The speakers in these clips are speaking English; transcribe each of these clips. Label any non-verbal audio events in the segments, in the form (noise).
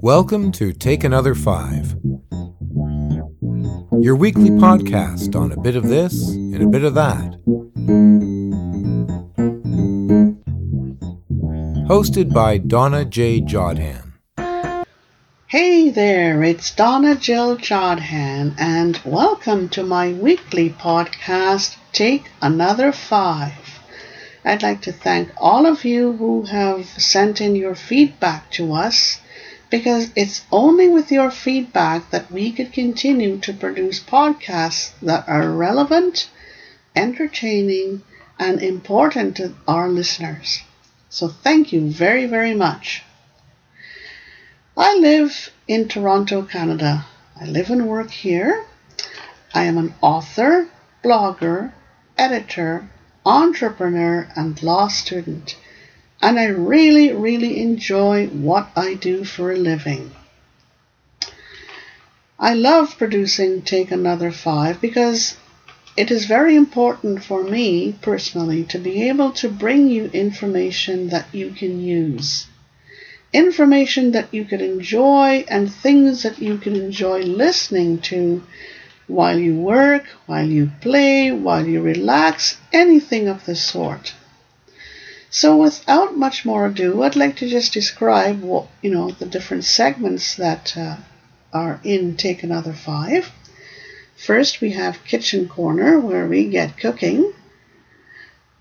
Welcome to Take Another Five, your weekly podcast on a bit of this and a bit of that. Hosted by Donna J. Jodhan. Hey there, it's Donna Jill Jodhan, and welcome to my weekly podcast, Take Another Five. I'd like to thank all of you who have sent in your feedback to us because it's only with your feedback that we could continue to produce podcasts that are relevant, entertaining, and important to our listeners. So thank you very, very much. I live in Toronto, Canada. I live and work here. I am an author, blogger, editor, entrepreneur, and law student and I really, really enjoy what I do for a living. I love producing Take Another Five because it is very important for me personally to be able to bring you information that you can use. Information that you can enjoy and things that you can enjoy listening to while you work, while you play, while you relax, anything of the sort. So without much more ado, I'd like to just describe what, you know, the different segments that uh, are in Take Another Five. First, we have Kitchen Corner, where we get cooking.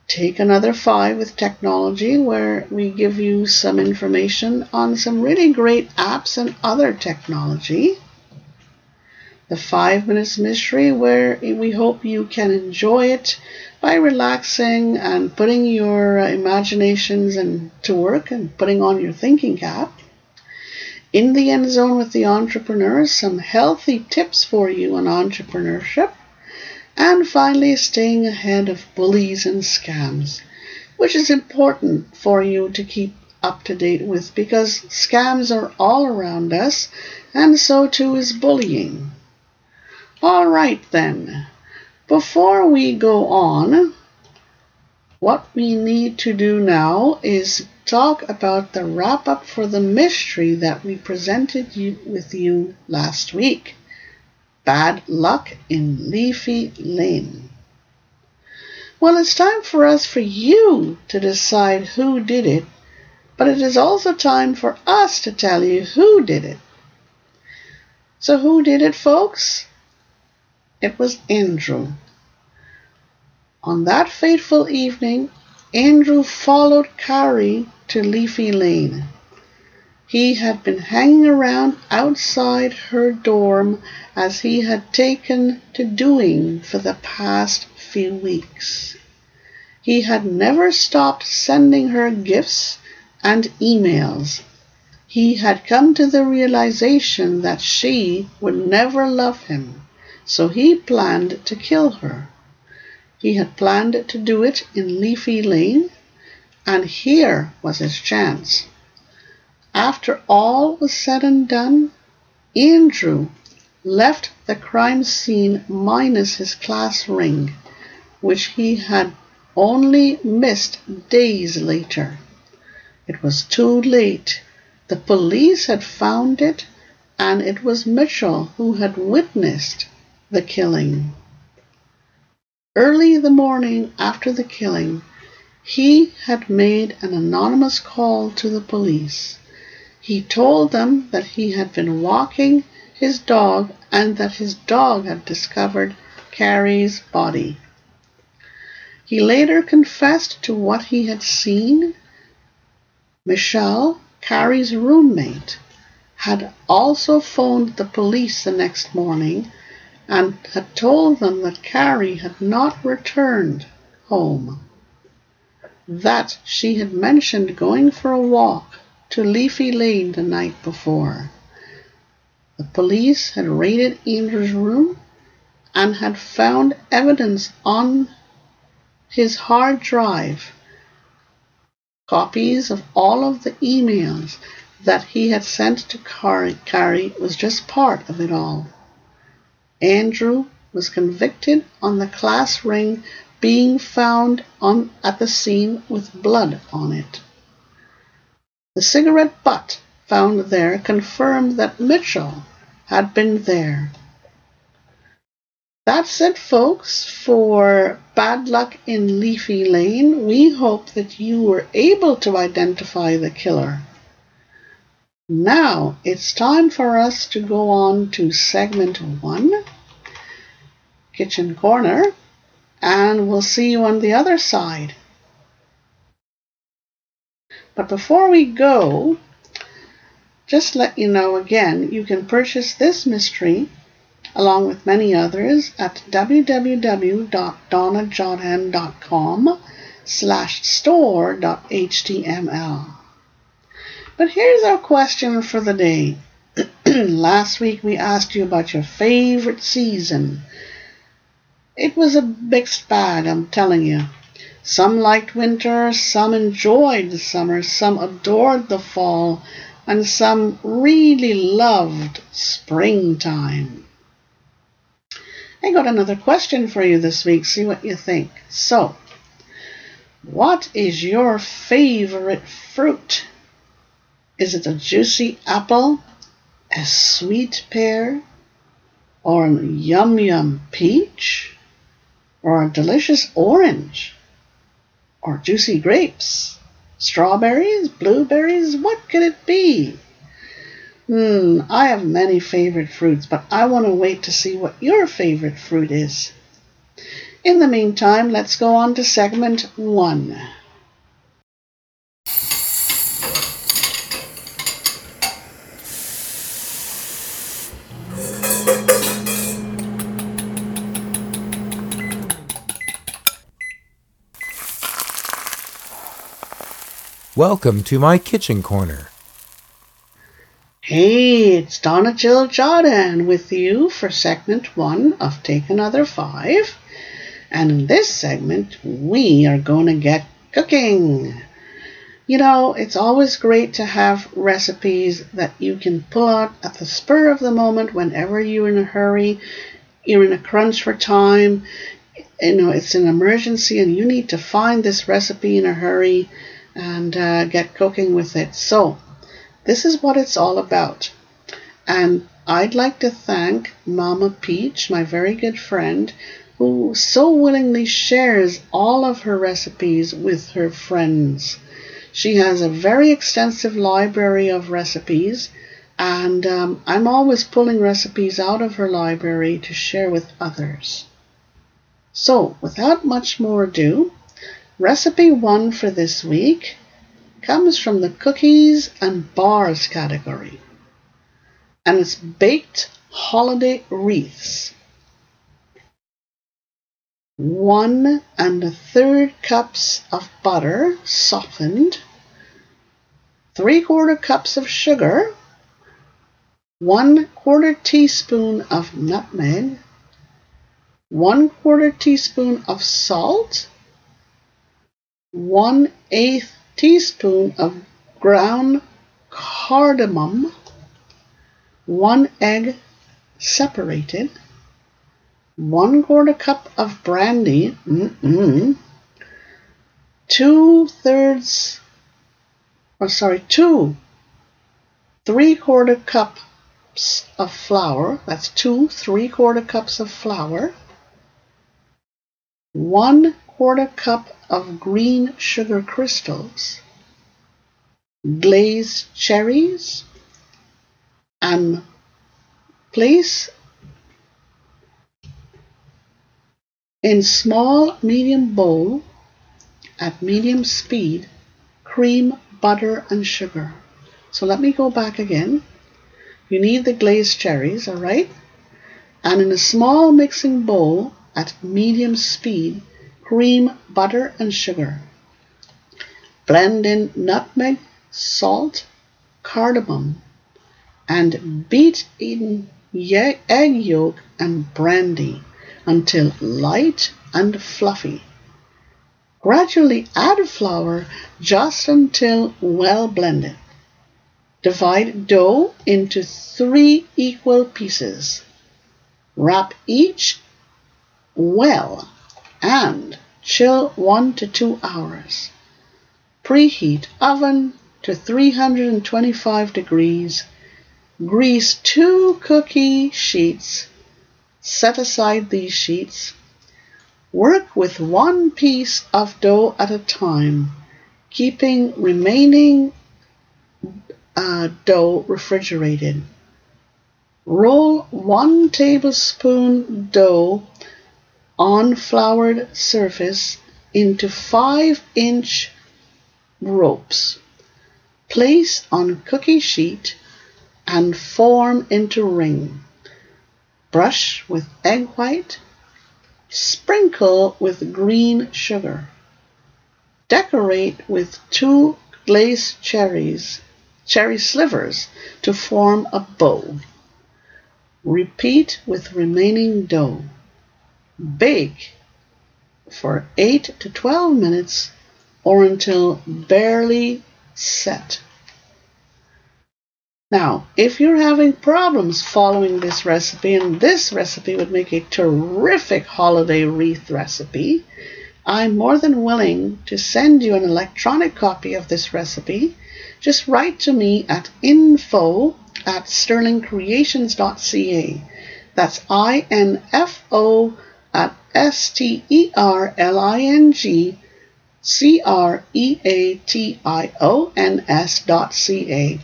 Take Another Five with Technology, where we give you some information on some really great apps and other technology the five minutes mystery where we hope you can enjoy it by relaxing and putting your uh, imaginations and to work and putting on your thinking cap. In the end zone with the entrepreneurs, some healthy tips for you on entrepreneurship. And finally, staying ahead of bullies and scams, which is important for you to keep up to date with because scams are all around us and so too is bullying. All right then. Before we go on, what we need to do now is talk about the wrap up for the mystery that we presented you, with you last week. Bad luck in Leafy Lane. Well, it's time for us, for you, to decide who did it, but it is also time for us to tell you who did it. So, who did it, folks? It was Andrew. On that fateful evening, Andrew followed Carrie to Leafy Lane. He had been hanging around outside her dorm as he had taken to doing for the past few weeks. He had never stopped sending her gifts and emails. He had come to the realization that she would never love him so he planned to kill her. He had planned to do it in Leafy Lane, and here was his chance. After all was said and done, Andrew left the crime scene minus his class ring, which he had only missed days later. It was too late. The police had found it, and it was Mitchell who had witnessed the killing. Early the morning after the killing, he had made an anonymous call to the police. He told them that he had been walking his dog and that his dog had discovered Carrie's body. He later confessed to what he had seen. Michelle, Carrie's roommate, had also phoned the police the next morning and had told them that Carrie had not returned home, that she had mentioned going for a walk to Leafy Lane the night before. The police had raided Andrew's room and had found evidence on his hard drive, copies of all of the emails that he had sent to Carrie was just part of it all. Andrew was convicted on the class ring being found on, at the scene with blood on it. The cigarette butt found there confirmed that Mitchell had been there. That's it, folks, for Bad Luck in Leafy Lane. We hope that you were able to identify the killer. Now it's time for us to go on to segment one, Kitchen Corner, and we'll see you on the other side. But before we go, just let you know again, you can purchase this mystery along with many others at www.donnajodhan.com slash store.html. But here's our question for the day. (clears throat) Last week we asked you about your favorite season. It was a mixed bag, I'm telling you. Some liked winter, some enjoyed the summer, some adored the fall, and some really loved springtime. I got another question for you this week. See what you think. So, what is your favorite fruit? Is it a juicy apple, a sweet pear, or a yum yum peach, or a delicious orange, or juicy grapes, strawberries, blueberries? What could it be? Hmm, I have many favorite fruits, but I want to wait to see what your favorite fruit is. In the meantime, let's go on to segment one. Welcome to my kitchen corner. Hey, it's Donna Jill Jodhan with you for segment one of Take Another Five. And in this segment, we are going to get cooking. You know, it's always great to have recipes that you can pull out at the spur of the moment whenever you're in a hurry, you're in a crunch for time, you know, it's an emergency and you need to find this recipe in a hurry and uh, get cooking with it. So, this is what it's all about. And I'd like to thank Mama Peach, my very good friend, who so willingly shares all of her recipes with her friends. She has a very extensive library of recipes, and um, I'm always pulling recipes out of her library to share with others. So, without much more ado, recipe one for this week comes from the cookies and bars category. And it's baked holiday wreaths. One and a third cups of butter softened, three quarter cups of sugar, one quarter teaspoon of nutmeg, one quarter teaspoon of salt, one eighth teaspoon of ground cardamom, one egg separated, one quarter cup of brandy, mm-mm, two thirds, or oh, sorry, two three quarter cups of flour, that's two three quarter cups of flour, one quarter cup of green sugar crystals, glazed cherries, and place in small medium bowl at medium speed cream, butter, and sugar. So let me go back again. You need the glazed cherries, all right? And in a small mixing bowl at medium speed, cream, butter, and sugar. Blend in nutmeg, salt, cardamom, and beat in egg yolk and brandy until light and fluffy. Gradually add flour just until well blended. Divide dough into three equal pieces. Wrap each well and chill 1 to 2 hours. Preheat oven to 325 degrees. Grease two cookie sheets. Set aside these sheets. Work with one piece of dough at a time, keeping remaining uh, dough refrigerated. Roll one tablespoon dough on floured surface into 5 inch ropes. Place on cookie sheet and form into ring. Brush with egg white. Sprinkle with green sugar. Decorate with two glazed cherries, cherry slivers to form a bow. Repeat with remaining dough. Bake for 8 to 12 minutes or until barely set. Now, if you're having problems following this recipe, and this recipe would make a terrific holiday wreath recipe, I'm more than willing to send you an electronic copy of this recipe. Just write to me at info at sterlingcreations.ca. That's I N F O at S T E R L I N G C R E A T I O N S dot C A.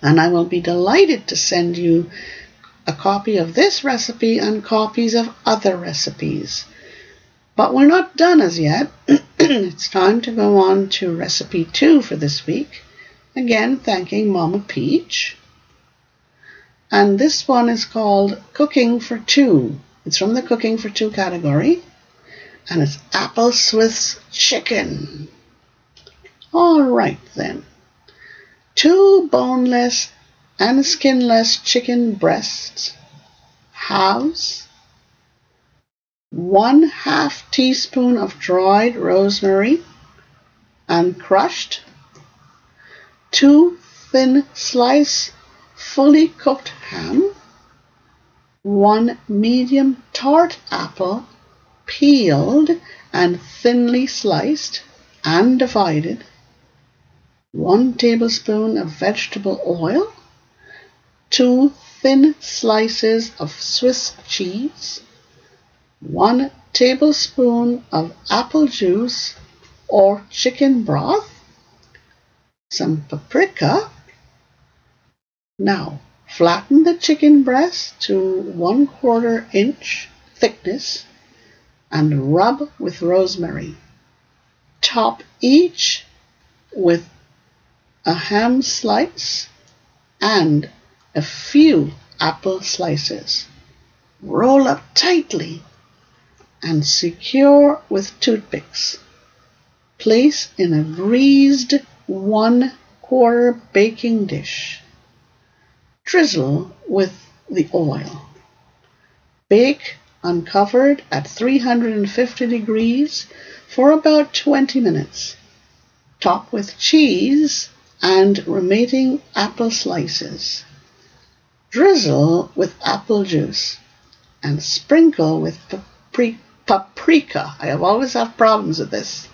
And I will be delighted to send you a copy of this recipe and copies of other recipes. But we're not done as yet. (clears throat) it's time to go on to recipe two for this week. Again, thanking Mama Peach. And this one is called Cooking for Two. It's from the Cooking for Two category. And it's apple Swiss chicken. All right then. Two boneless and skinless chicken breasts. Halves. One half teaspoon of dried rosemary and crushed. Two thin slice fully cooked ham, one medium tart apple, peeled and thinly sliced and divided, one tablespoon of vegetable oil, two thin slices of Swiss cheese, one tablespoon of apple juice or chicken broth, some paprika, now, flatten the chicken breast to one quarter inch thickness and rub with rosemary. Top each with a ham slice and a few apple slices. Roll up tightly and secure with toothpicks. Place in a greased one quarter baking dish drizzle with the oil. Bake uncovered at 350 degrees for about 20 minutes. Top with cheese and remaining apple slices. Drizzle with apple juice and sprinkle with paprika. I have always had problems with this.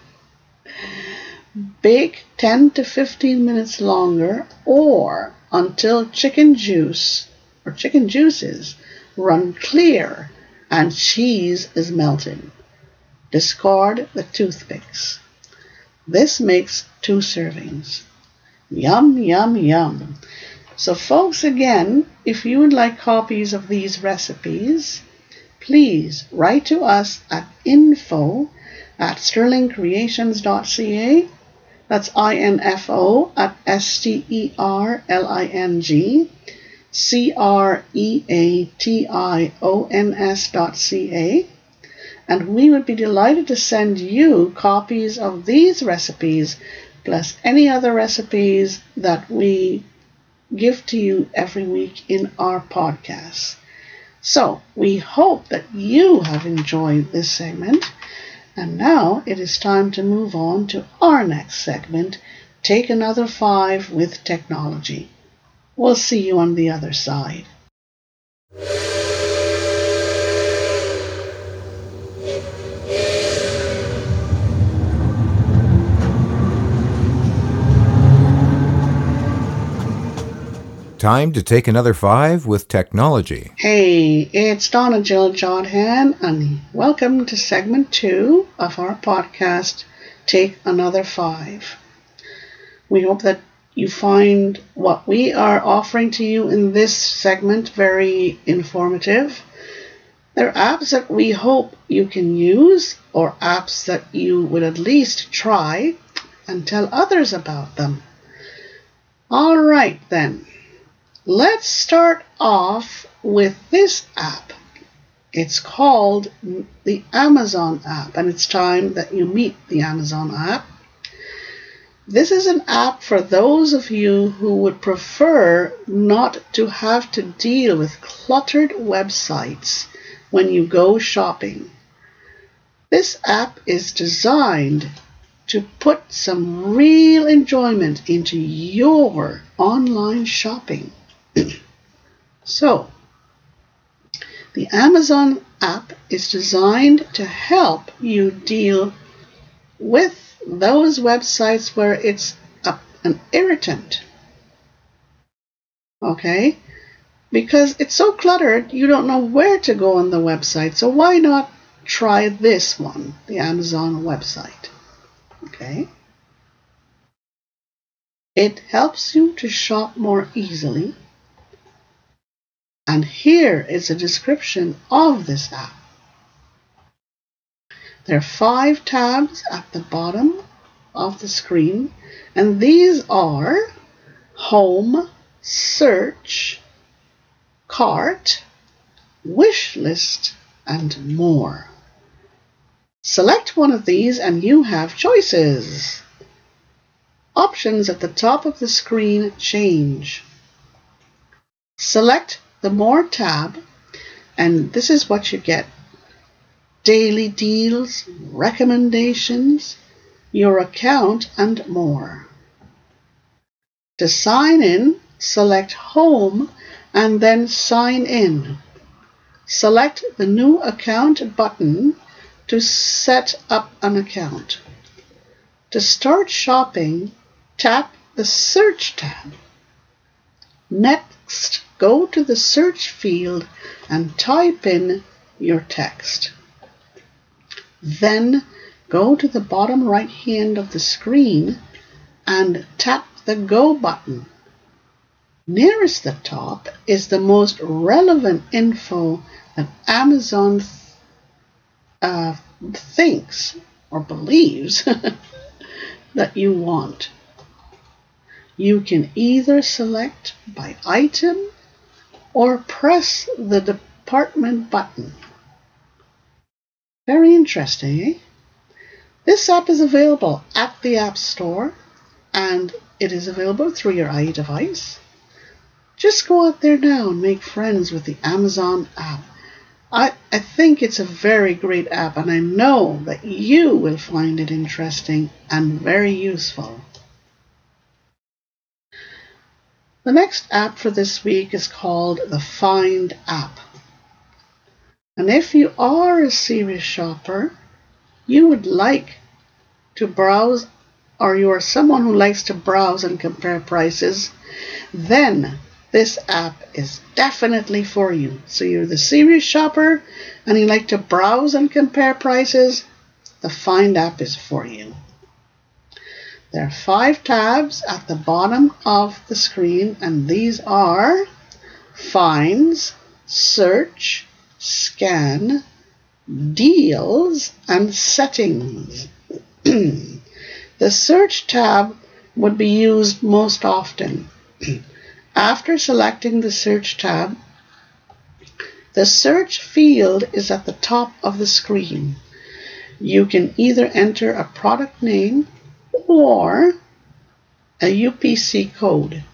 Bake 10 to 15 minutes longer or until chicken juice or chicken juices run clear and cheese is melted. Discard the toothpicks. This makes two servings. Yum, yum, yum. So, folks, again, if you would like copies of these recipes, please write to us at info at sterlingcreations.ca that's info at S-T-E-R-L-I-N-G C-R-E-A-T-I-O-N-S dot C-A. And we would be delighted to send you copies of these recipes plus any other recipes that we give to you every week in our podcast. So we hope that you have enjoyed this segment and now it is time to move on to our next segment Take Another Five with Technology. We'll see you on the other side. Time to take another five with technology. Hey, it's Donna Jill Jodhan, and welcome to segment two of our podcast, Take Another Five. We hope that you find what we are offering to you in this segment very informative. They're apps that we hope you can use, or apps that you would at least try and tell others about them. All right, then. Let's start off with this app. It's called the Amazon app, and it's time that you meet the Amazon app. This is an app for those of you who would prefer not to have to deal with cluttered websites when you go shopping. This app is designed to put some real enjoyment into your online shopping. So, the Amazon app is designed to help you deal with those websites where it's a, an irritant. Okay? Because it's so cluttered, you don't know where to go on the website. So, why not try this one, the Amazon website? Okay? It helps you to shop more easily and here is a description of this app. There are five tabs at the bottom of the screen, and these are Home, Search, Cart, Wish List, and more. Select one of these and you have choices. Options at the top of the screen change. Select the More tab, and this is what you get daily deals, recommendations, your account, and more. To sign in, select Home and then Sign In. Select the New Account button to set up an account. To start shopping, tap the Search tab. Next, go to the search field and type in your text. Then go to the bottom right hand of the screen and tap the Go button. Nearest the top is the most relevant info that Amazon uh, thinks or believes (laughs) that you want. You can either select by item or press the department button. Very interesting, eh? This app is available at the App Store and it is available through your iDevice. Just go out there now and make friends with the Amazon app. I, I think it's a very great app and I know that you will find it interesting and very useful. The next app for this week is called the Find app. And if you are a serious shopper, you would like to browse or you are someone who likes to browse and compare prices, then this app is definitely for you. So you're the serious shopper and you like to browse and compare prices, the Find app is for you. There are five tabs at the bottom of the screen, and these are Finds, Search, Scan, Deals, and Settings. (clears throat) the Search tab would be used most often. (clears throat) After selecting the Search tab, the search field is at the top of the screen. You can either enter a product name or a UPC code.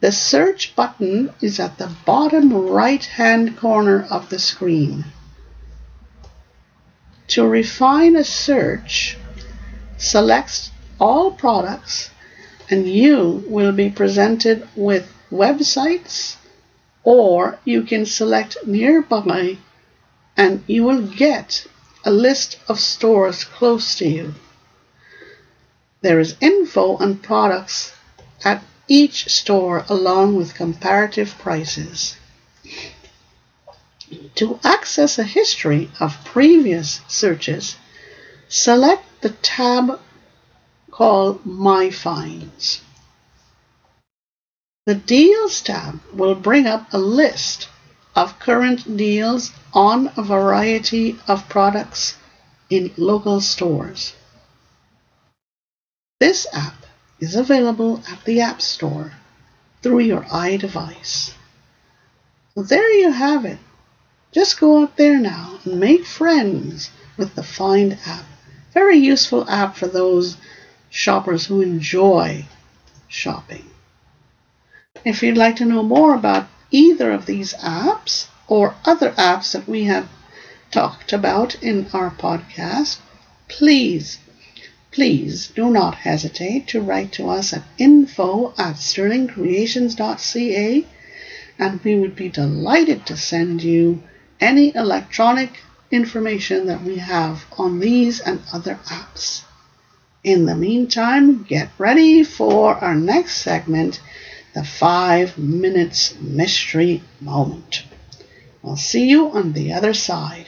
The search button is at the bottom right hand corner of the screen. To refine a search, select all products and you will be presented with websites or you can select nearby and you will get a list of stores close to you. There is info on products at each store along with comparative prices. To access a history of previous searches, select the tab called My Finds. The Deals tab will bring up a list of current deals on a variety of products in local stores. This app is available at the App Store through your iDevice. So there you have it. Just go out there now and make friends with the Find app. Very useful app for those shoppers who enjoy shopping. If you'd like to know more about either of these apps or other apps that we have talked about in our podcast, please, please do not hesitate to write to us at info at sterlingcreations.ca and we would be delighted to send you any electronic information that we have on these and other apps. In the meantime, get ready for our next segment, the five minutes mystery moment. I'll see you on the other side.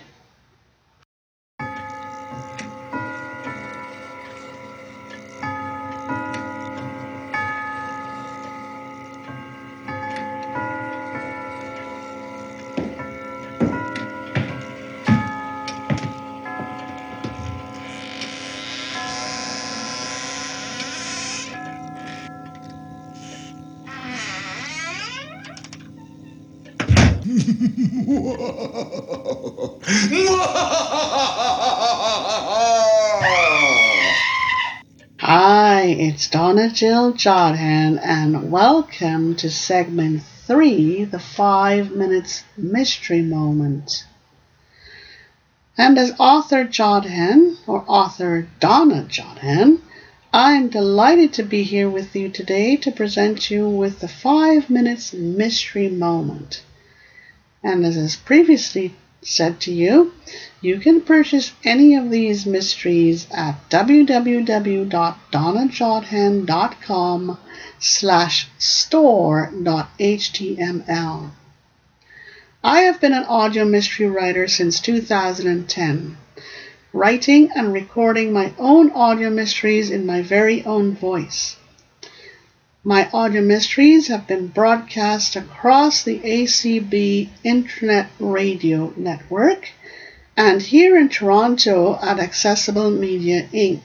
Donna Jill and welcome to segment three, the five minutes mystery moment. And as author Jodhan, or author Donna Jodhan, I'm delighted to be here with you today to present you with the five minutes mystery moment. And as is previously said to you, you can purchase any of these mysteries at www.donnajodhan.com slash store.html. I have been an audio mystery writer since 2010, writing and recording my own audio mysteries in my very own voice. My audio mysteries have been broadcast across the ACB Internet Radio Network and here in Toronto at Accessible Media Inc.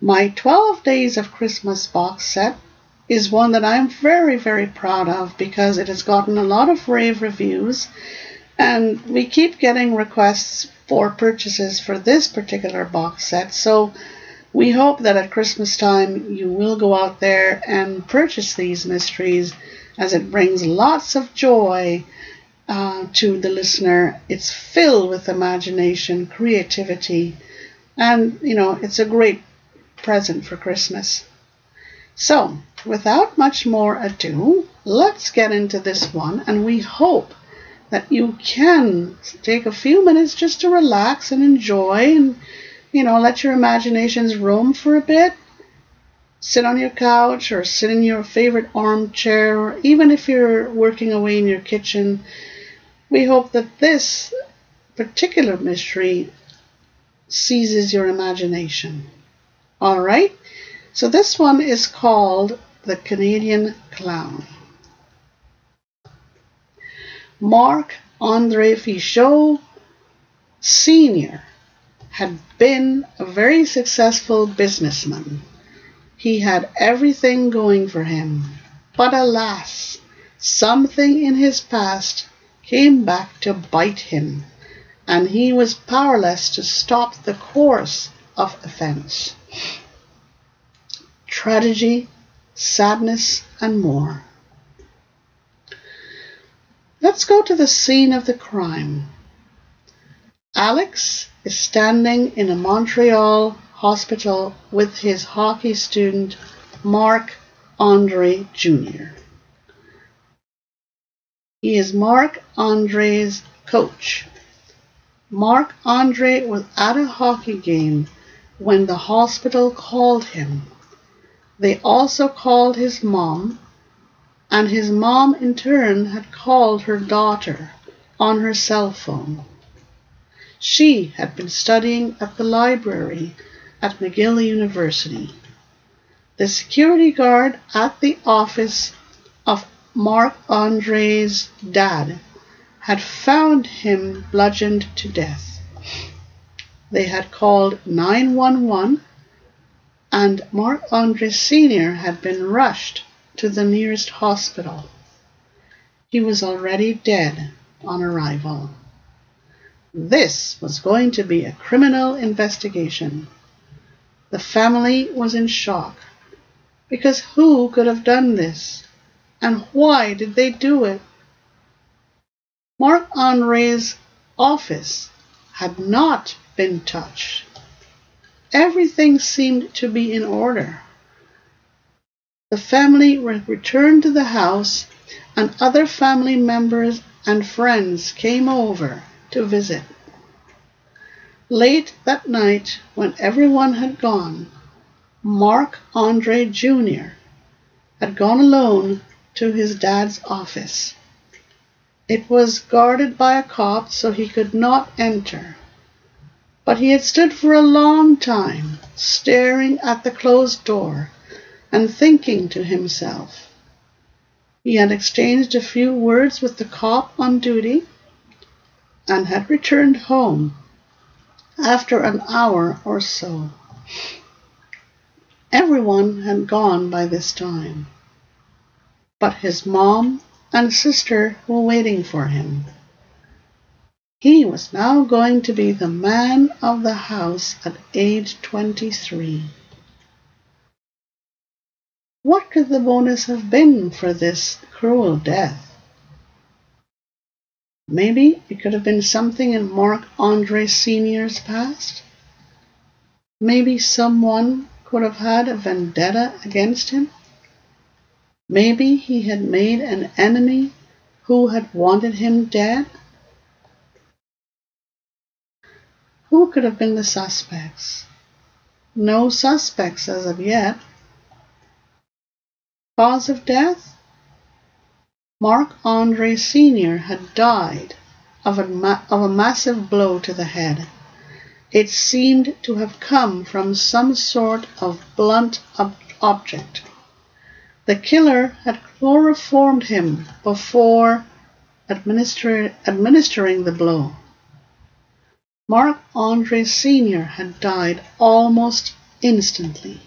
My 12 Days of Christmas box set is one that I'm very, very proud of because it has gotten a lot of rave reviews and we keep getting requests for purchases for this particular box set. So we hope that at Christmas time you will go out there and purchase these mysteries as it brings lots of joy uh, to the listener. It's filled with imagination, creativity, and you know, it's a great present for Christmas. So, without much more ado, let's get into this one, and we hope that you can take a few minutes just to relax and enjoy and you know, let your imaginations roam for a bit. Sit on your couch or sit in your favorite armchair, or even if you're working away in your kitchen. We hope that this particular mystery seizes your imagination. All right? So this one is called The Canadian Clown. Marc Andre Fichot, Sr., had been a very successful businessman. He had everything going for him. But alas, something in his past came back to bite him, and he was powerless to stop the course of offense. Tragedy, sadness, and more. Let's go to the scene of the crime. Alex is standing in a Montreal hospital with his hockey student Marc Andre Jr. He is Marc Andre's coach. Marc Andre was at a hockey game when the hospital called him. They also called his mom, and his mom in turn had called her daughter on her cell phone. She had been studying at the library at McGill University. The security guard at the office of Marc Andre's dad had found him bludgeoned to death. They had called 911 and Marc Andre Sr. had been rushed to the nearest hospital. He was already dead on arrival. This was going to be a criminal investigation. The family was in shock because who could have done this? And why did they do it? Marc Andre's office had not been touched. Everything seemed to be in order. The family returned to the house, and other family members and friends came over to visit. Late that night, when everyone had gone, Marc Andre Jr. had gone alone to his dad's office. It was guarded by a cop, so he could not enter. But he had stood for a long time, staring at the closed door and thinking to himself. He had exchanged a few words with the cop on duty and had returned home after an hour or so. Everyone had gone by this time, but his mom and sister were waiting for him. He was now going to be the man of the house at age 23. What could the bonus have been for this cruel death? Maybe it could have been something in Marc Andre Sr.'s past. Maybe someone could have had a vendetta against him. Maybe he had made an enemy who had wanted him dead. Who could have been the suspects? No suspects as of yet. Cause of death? Marc Andre Sr. had died of a, ma- of a massive blow to the head. It seemed to have come from some sort of blunt ob- object. The killer had chloroformed him before administer- administering the blow. Marc Andre Sr. had died almost instantly.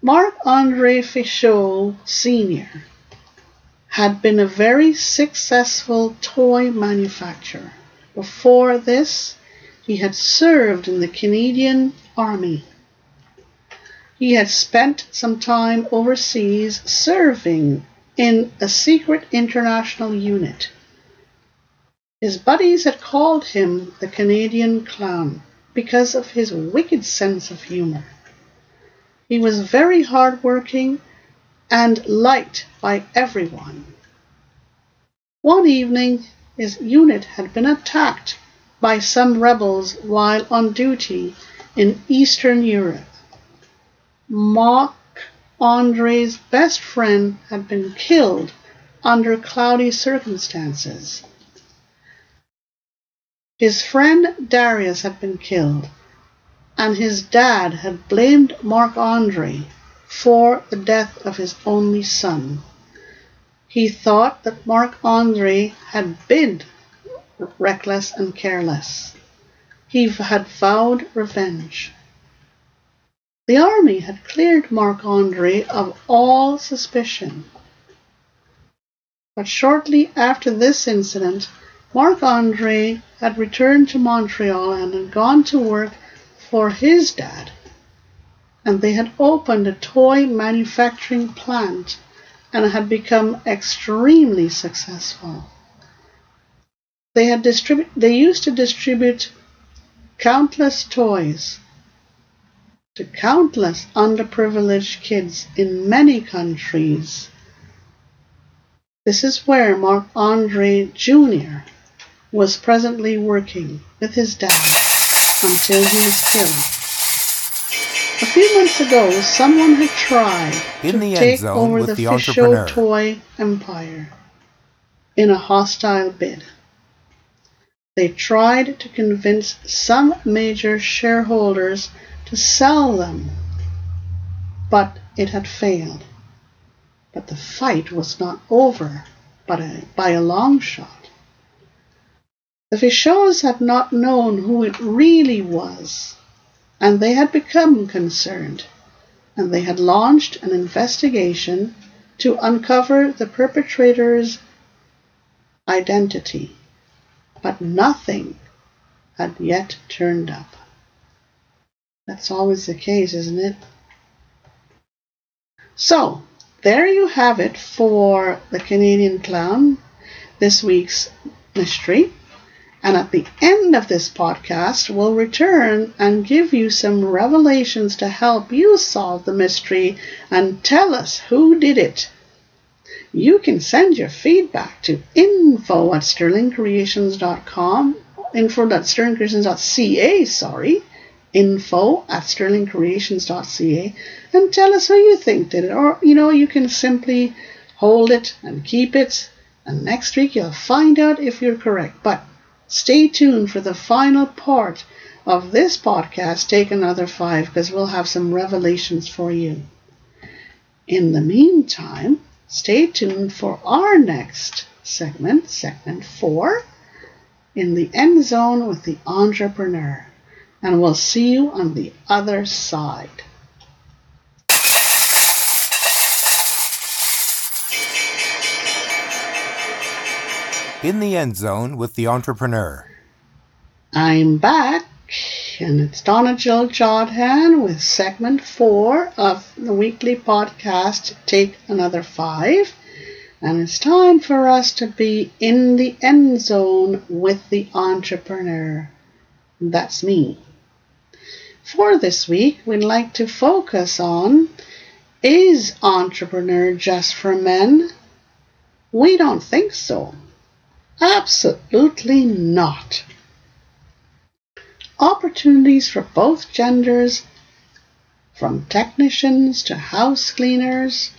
Marc Andre Fichot Sr. had been a very successful toy manufacturer. Before this, he had served in the Canadian Army. He had spent some time overseas serving in a secret international unit. His buddies had called him the Canadian Clown because of his wicked sense of humor. He was very hard-working and liked by everyone. One evening, his unit had been attacked by some rebels while on duty in Eastern Europe. Marc Andre's best friend had been killed under cloudy circumstances. His friend Darius had been killed, and his dad had blamed Marc Andre for the death of his only son. He thought that Marc Andre had been reckless and careless. He had vowed revenge. The army had cleared Marc Andre of all suspicion. But shortly after this incident, Marc Andre had returned to Montreal and had gone to work for his dad, and they had opened a toy manufacturing plant and had become extremely successful. They had distribute they used to distribute countless toys to countless underprivileged kids in many countries. This is where Marc Andre Jr. was presently working with his dad until he was killed. A few months ago, someone had tried In to take zone over with the, the fish toy empire in a hostile bid. They tried to convince some major shareholders to sell them, but it had failed. But the fight was not over but by a long shot. The Fichots had not known who it really was, and they had become concerned, and they had launched an investigation to uncover the perpetrator's identity. But nothing had yet turned up. That's always the case, isn't it? So, there you have it for the Canadian Clown, this week's mystery. And at the end of this podcast, we'll return and give you some revelations to help you solve the mystery and tell us who did it. You can send your feedback to info at sterlingcreations.com, info at sterlingcreations.ca, sorry, info at sterlingcreations.ca, and tell us who you think did it. Or, you know, you can simply hold it and keep it, and next week you'll find out if you're correct. But stay tuned for the final part of this podcast, Take Another Five, because we'll have some revelations for you. In the meantime, stay tuned for our next segment, segment four, in the end zone with the entrepreneur. And we'll see you on the other side. In the end zone with the entrepreneur. I'm back, and it's Donna Jill Jodhan with segment four of the weekly podcast, Take Another Five. And it's time for us to be in the end zone with the entrepreneur. That's me. For this week, we'd like to focus on Is entrepreneur just for men? We don't think so. Absolutely not. Opportunities for both genders, from technicians to house cleaners,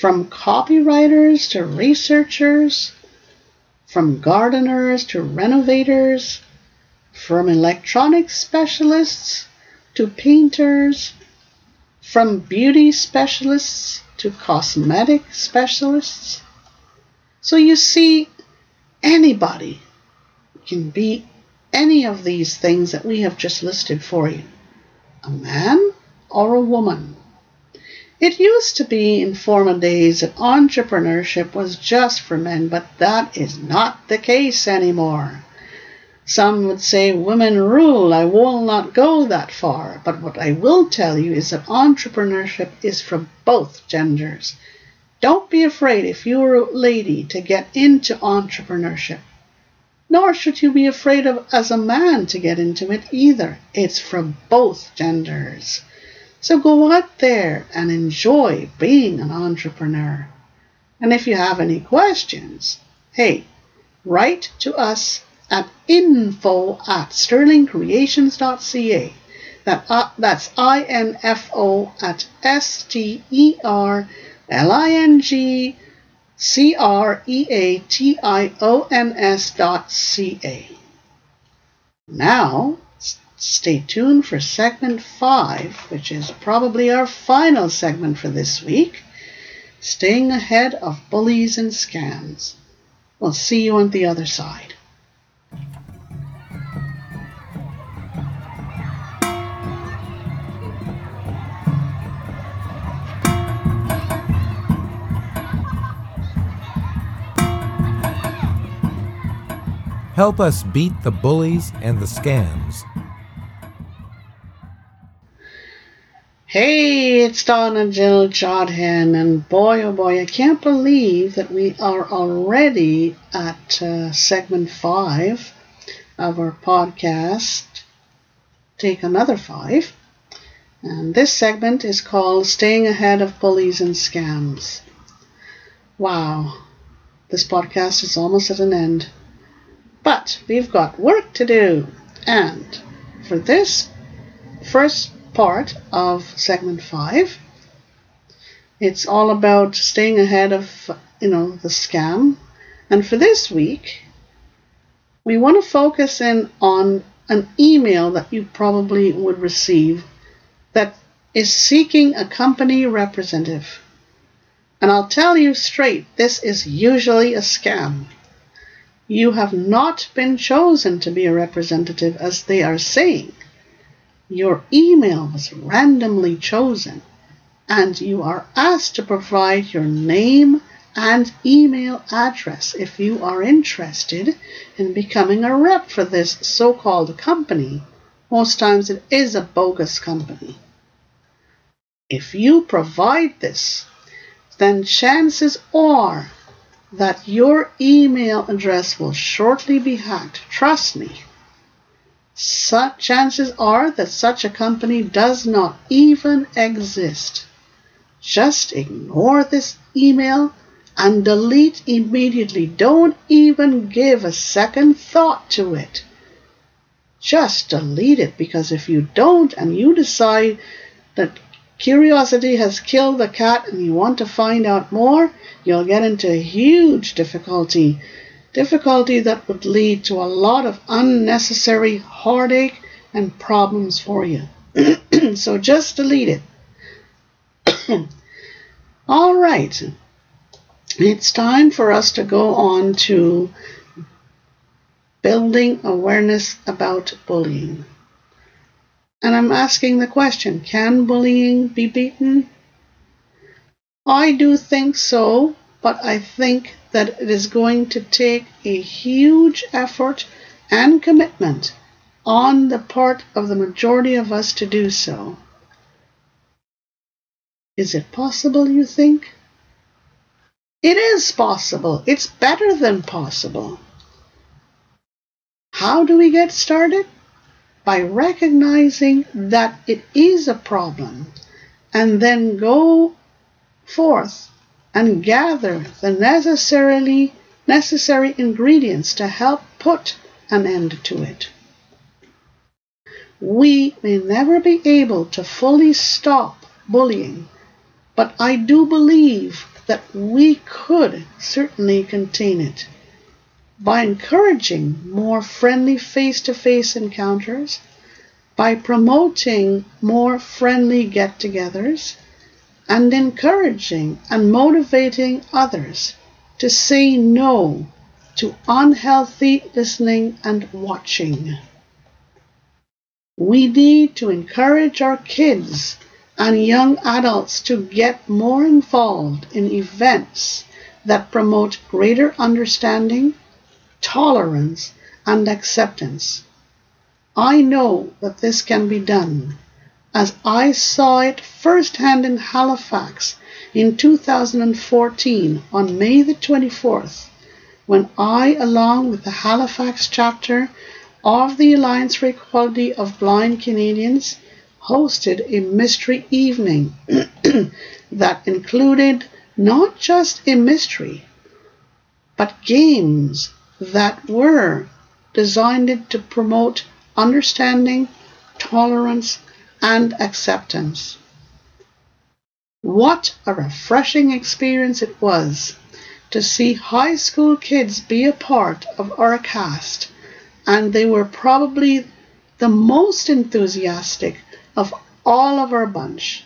from copywriters to researchers, from gardeners to renovators, from electronics specialists to painters, from beauty specialists to cosmetic specialists. So you see, anybody can be any of these things that we have just listed for you a man or a woman. It used to be in former days that entrepreneurship was just for men, but that is not the case anymore. Some would say women rule. I will not go that far, but what I will tell you is that entrepreneurship is for both genders. Don't be afraid if you're a lady to get into entrepreneurship. Nor should you be afraid of as a man to get into it either. It's for both genders. So go out there and enjoy being an entrepreneur. And if you have any questions, hey, write to us at info at sterlingcreations.ca. That, uh, that's I-N-F-O at S-T-E-R-L-I-N-G C R E A T I O N S dot C A. Now, stay tuned for segment five, which is probably our final segment for this week staying ahead of bullies and scams. We'll see you on the other side. Help us beat the bullies and the scams. Hey, it's Donna Jill Jodhan, and boy oh boy, I can't believe that we are already at uh, segment five of our podcast. Take another five. And this segment is called Staying Ahead of Bullies and Scams. Wow, this podcast is almost at an end. But we've got work to do. And for this first part of segment five. It's all about staying ahead of, you know, the scam. And for this week, we want to focus in on an email that you probably would receive that is seeking a company representative. And I'll tell you straight, this is usually a scam. You have not been chosen to be a representative, as they are saying. Your email was randomly chosen, and you are asked to provide your name and email address if you are interested in becoming a rep for this so called company. Most times it is a bogus company. If you provide this, then chances are that your email address will shortly be hacked. Trust me. Such chances are that such a company does not even exist. Just ignore this email and delete immediately. Don't even give a second thought to it. Just delete it because if you don't and you decide that curiosity has killed the cat and you want to find out more, you'll get into huge difficulty. Difficulty that would lead to a lot of unnecessary heartache and problems for you. (clears throat) so just delete it. (coughs) All right. It's time for us to go on to building awareness about bullying. And I'm asking the question can bullying be beaten? I do think so, but I think that it is going to take a huge effort and commitment on the part of the majority of us to do so. Is it possible, you think? It is possible. It's better than possible. How do we get started? By recognizing that it is a problem and then go forth and gather the necessarily necessary ingredients to help put an end to it. We may never be able to fully stop bullying, but I do believe that we could certainly contain it by encouraging more friendly face to face encounters, by promoting more friendly get togethers, and encouraging and motivating others to say no to unhealthy listening and watching. We need to encourage our kids and young adults to get more involved in events that promote greater understanding, tolerance, and acceptance. I know that this can be done as I saw it firsthand in Halifax in 2014 on May the 24th, when I, along with the Halifax chapter of the Alliance for Equality of Blind Canadians, hosted a mystery evening (clears throat) that included not just a mystery, but games that were designed to promote understanding, tolerance, and acceptance. What a refreshing experience it was to see high school kids be a part of our cast, and they were probably the most enthusiastic of all of our bunch.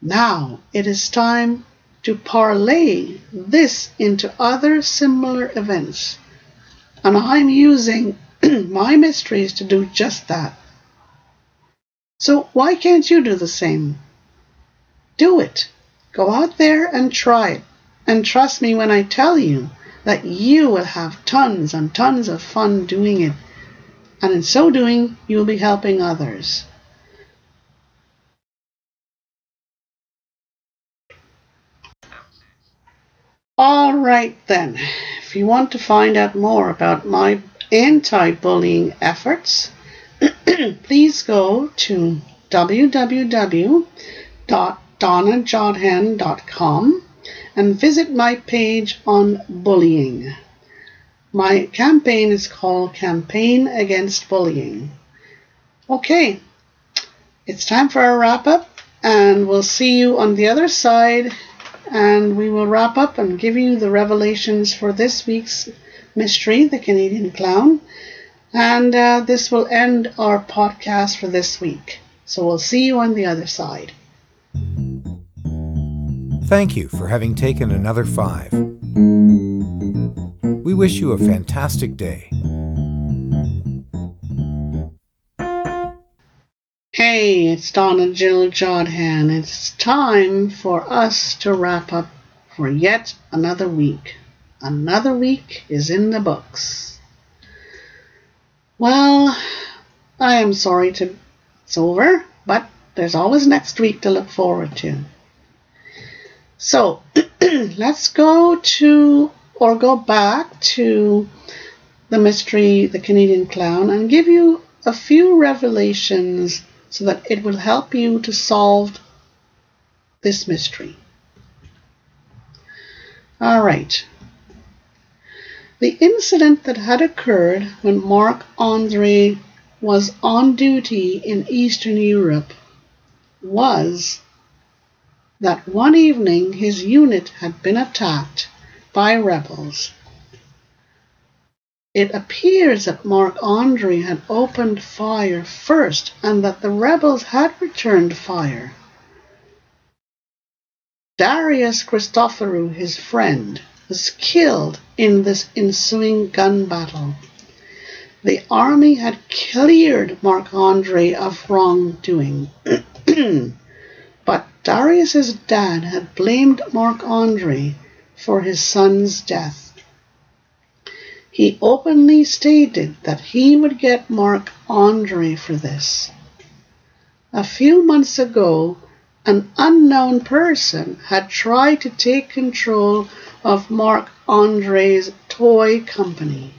Now it is time to parlay this into other similar events, and I'm using (clears throat) my mysteries to do just that. So why can't you do the same? Do it. Go out there and try it. And trust me when I tell you that you will have tons and tons of fun doing it. And in so doing, you will be helping others. All right, then. If you want to find out more about my anti bullying efforts, (clears throat) please go to www.donnajodhan.com and visit my page on bullying. My campaign is called Campaign Against Bullying. Okay, it's time for a wrap up, and we'll see you on the other side. And we will wrap up and give you the revelations for this week's mystery, The Canadian Clown. And uh, this will end our podcast for this week. So we'll see you on the other side. Thank you for having taken another five. We wish you a fantastic day. It's Donna Jill Jodhan. It's time for us to wrap up for yet another week. Another week is in the books. Well, I am sorry to it's over, but there's always next week to look forward to. So, (clears throat) let's go to or go back to the mystery, the Canadian clown, and give you a few revelations so that it will help you to solve this mystery. All right. The incident that had occurred when Marc Andre was on duty in Eastern Europe was that one evening his unit had been attacked by rebels it appears that Marc Andre had opened fire first and that the rebels had returned fire. Darius Christophorou, his friend, was killed in this ensuing gun battle. The army had cleared Marc Andre of wrongdoing. (clears throat) but Darius's dad had blamed Marc Andre for his son's death. He openly stated that he would get Marc Andre for this. A few months ago, an unknown person had tried to take control of Marc Andre's toy company.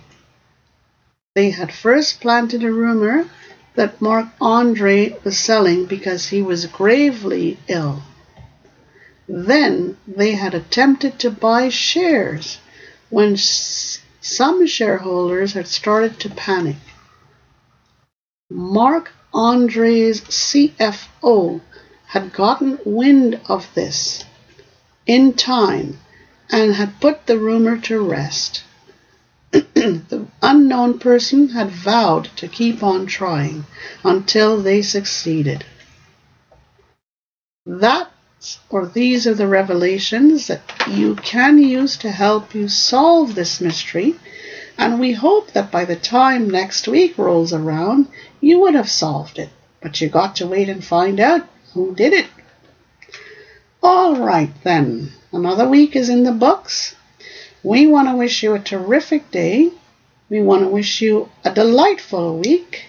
They had first planted a rumor that Marc Andre was selling because he was gravely ill. Then they had attempted to buy shares when some shareholders had started to panic. Marc Andre's CFO had gotten wind of this in time and had put the rumor to rest. (clears throat) the unknown person had vowed to keep on trying until they succeeded. That or these are the revelations that you can use to help you solve this mystery. And we hope that by the time next week rolls around, you would have solved it. But you got to wait and find out who did it. All right, then. Another week is in the books. We want to wish you a terrific day. We want to wish you a delightful week.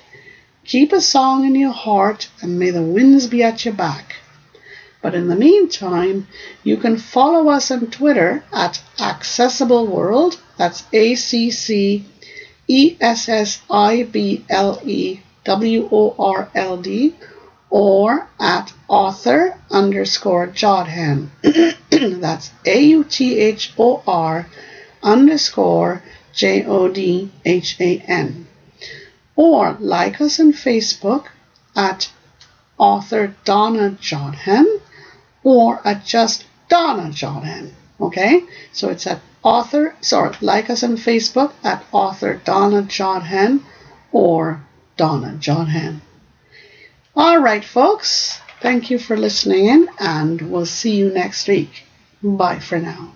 Keep a song in your heart, and may the winds be at your back. But in the meantime, you can follow us on Twitter at Accessible World. That's A C C E S S I B L E W O R L D or at author underscore Jodhan. (clears throat) That's A U T H O R underscore J O D H A N. Or like us on Facebook at author Donna Jodhan or at just Donna Jodhan. Okay, so it's at author, sorry, like us on Facebook at author Donna Jodhan or Donna Jodhan. All right, folks, thank you for listening in, and we'll see you next week. Bye for now.